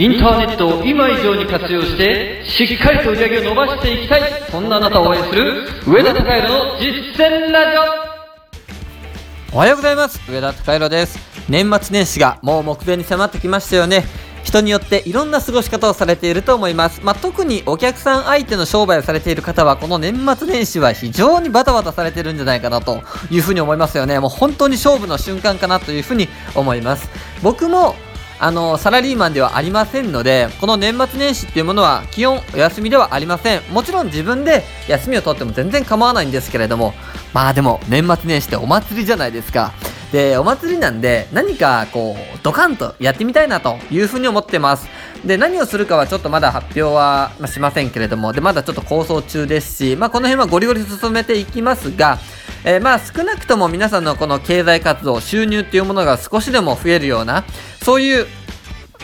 インターネットを今以上に活用して、しっかりと売り上げを伸ばしていきたい、そんなあなたを応援する、上田隆弘の実践ラジオ。おはようございます。上田隆弘です。年末年始がもう目前に迫ってきましたよね。人によっていろんな過ごし方をされていると思います、まあ、特にお客さん相手の商売をされている方はこの年末年始は非常にバタバタされてるんじゃないかなというふうに思いますよね。もう本当に勝負の瞬間かなというふうに思います。僕もあのサラリーマンではありませんのでこの年末年始っていうものは基本お休みではありません。もちろん自分で休みを取っても全然構わないんですけれどもまあでも年末年始ってお祭りじゃないですか。でお祭りなんで何かこうドカンとやってみたいなというふうに思ってます。で何をするかはちょっとまだ発表はしませんけれどもでまだちょっと構想中ですし、まあ、この辺はゴリゴリ進めていきますがえーまあ少なくとも皆さんのこの経済活動収入っていうものが少しでも増えるようなそういう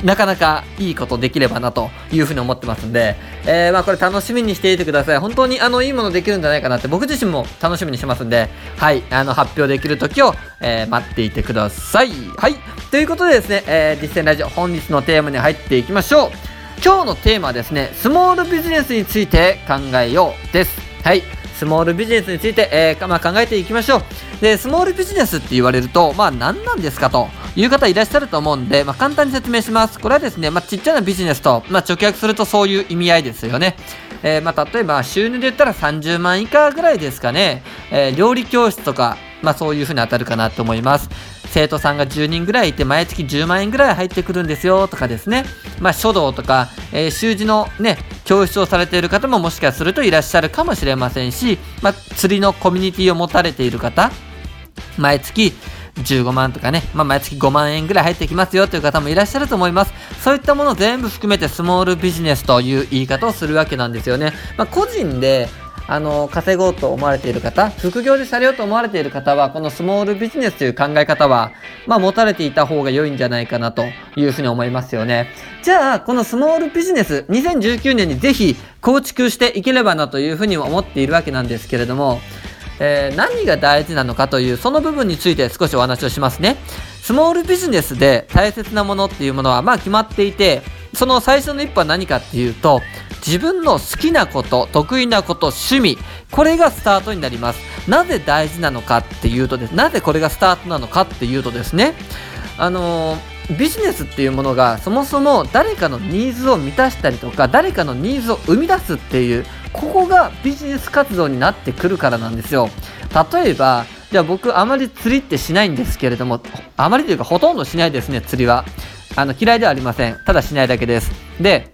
なかなかいいことできればなというふうに思ってますんで、えー、まあこれ楽しみにしていてください。本当にあのいいものできるんじゃないかなって僕自身も楽しみにしてますんで、はい、あの発表できる時を、えー待っていてください。はい、ということでですね、えー、実践ラジオ本日のテーマに入っていきましょう。今日のテーマはですね、スモールビジネスについて考えようです。はい。スモールビジネスについて、えーまあ、考えていきましょう。で、スモールビジネスって言われると、まあ何なんですかという方いらっしゃると思うんで、まあ簡単に説明します。これはですね、まあちっちゃなビジネスと、まあ直訳するとそういう意味合いですよね。えーまあ例えば収入で言ったら30万以下ぐらいですかね。えー料理教室とか、まあそういうふうに当たるかなと思います。生徒さんが10人ぐらいいて毎月10万円ぐらい入ってくるんですよとかですね。まあ書道とか、えー習字のね、教室をされている方ももしかするといらっしゃるかもしれませんし、まあ釣りのコミュニティを持たれている方、毎月15万とかね、まあ、毎月5万円ぐらい入ってきますよという方もいらっしゃると思います。そういったもの全部含めてスモールビジネスという言い方をするわけなんですよね。まあ、個人であの稼ごうと思われている方、副業でされようと思われている方は、このスモールビジネスという考え方は、まあ、持たれていた方が良いんじゃないかなというふうに思いますよね。じゃあ、このスモールビジネス、2019年にぜひ構築していければなというふうに思っているわけなんですけれども、えー何が大事なのかというその部分について少しお話をしますねスモールビジネスで大切なものっていうものはまあ決まっていてその最初の一歩は何かっていうと自分の好きなこと得意なこと趣味これがスタートになります。なぜ大事なのかっていうとですなぜこれがスタートなのかっていうとですねあのービジネスっていうものがそもそも誰かのニーズを満たしたりとか誰かのニーズを生み出すっていうここがビジネス活動になってくるからなんですよ。例えばじゃあ僕あまり釣りってしないんですけれどもあまりというかほとんどしないですね釣りは。あの嫌いではありません。ただしないだけです。で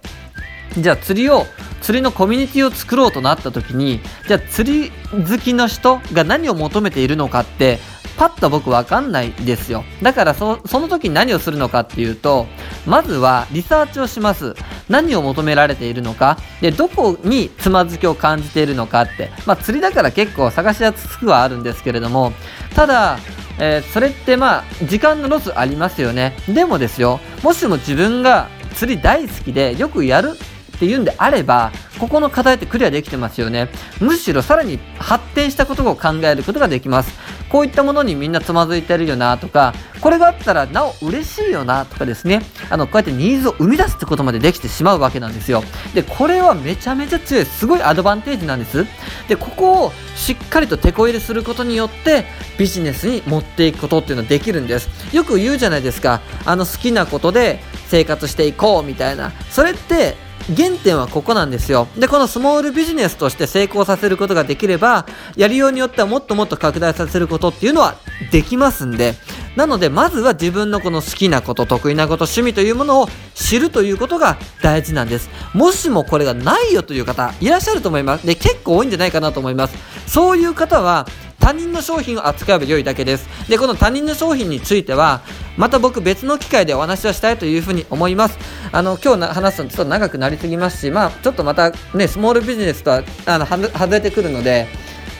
じゃあ釣りを釣りのコミュニティを作ろうとなった時にじゃあ釣り好きの人が何を求めているのかってパッと僕わかんないですよ。だからそその時に何をするのかっていうとまずはリサーチをします。何を求められているのか。でどこにつまずきを感じているのかって。まあ釣りだから結構探しやすくはあるんですけれどもただえーそれってまあ時間のロスありますよね。でもですよもしも自分が釣り大好きでよくやるっていうんであればここの課題ってクリアできてますよね。むしろさらに発展したことを考えることができます。こういったものにみんなつまずいてるよなとかこれがあったらなお嬉しいよなとかですね。あのこうやってニーズを生み出すってことまでできてしまうわけなんですよ。でこれはめちゃめちゃ強いすごいアドバンテージなんです。でここをしっかりと手こ入れすることによってビジネスに持っていくことっていうのはできるんです。よく言うじゃないですか。あの好きなことで生活していこうみたいな。それって原点はここなんですよ。で、このスモールビジネスとして成功させることができれば、やりようによってはもっともっと拡大させることっていうのはできますんで、なので、まずは自分のこの好きなこと、得意なこと、趣味というものを知るということが大事なんです。もしもこれがないよという方、いらっしゃると思います。で、結構多いんじゃないかなと思います。そういう方は、他人の商品を扱えば良いだけです。で、この他人の商品については、また僕別の機会でお話をしたいというふうに思います。あの、今日話すのちょっと長くなりすぎますし、まあ、ちょっとまたね、スモールビジネスとは、あの、外れてくるので、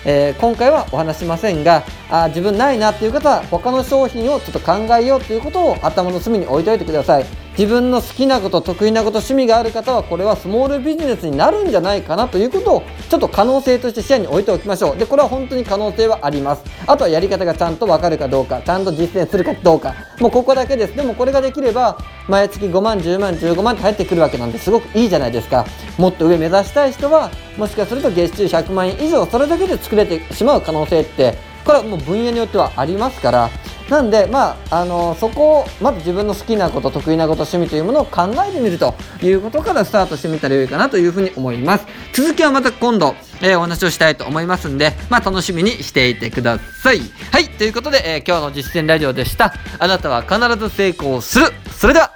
えー今回はお話しませんがあ自分ないなっていう方は他の商品をちょっと考えようということを頭の隅に置いておいてください自分の好きなこと得意なこと趣味がある方はこれはスモールビジネスになるんじゃないかなということをちょっと可能性として視野に置いておきましょう。でこれは本当に可能性はあります。あとはやり方がちゃんとわかるかどうかちゃんと実践するかどうか。もうここだけです。でもこれができれば毎月5万10万15万って入ってくるわけなんです。ごくいいじゃないですか。もっと上目指したい人はもしかすると月収100万円以上それだけで作れてしまう可能性ってこれはもう分野によってはありますからなんで、まあ、あのそこをまず自分の好きなこと得意なこと趣味というものを考えてみるということからスタートしてみたらよいかなというふうに思います。続きはまた今度、えー、お話をしたいと思いますんで、まあ、楽しみにしていてください。はいということで、えー、今日の実践ラジオでした。あなたは必ず成功する。それでは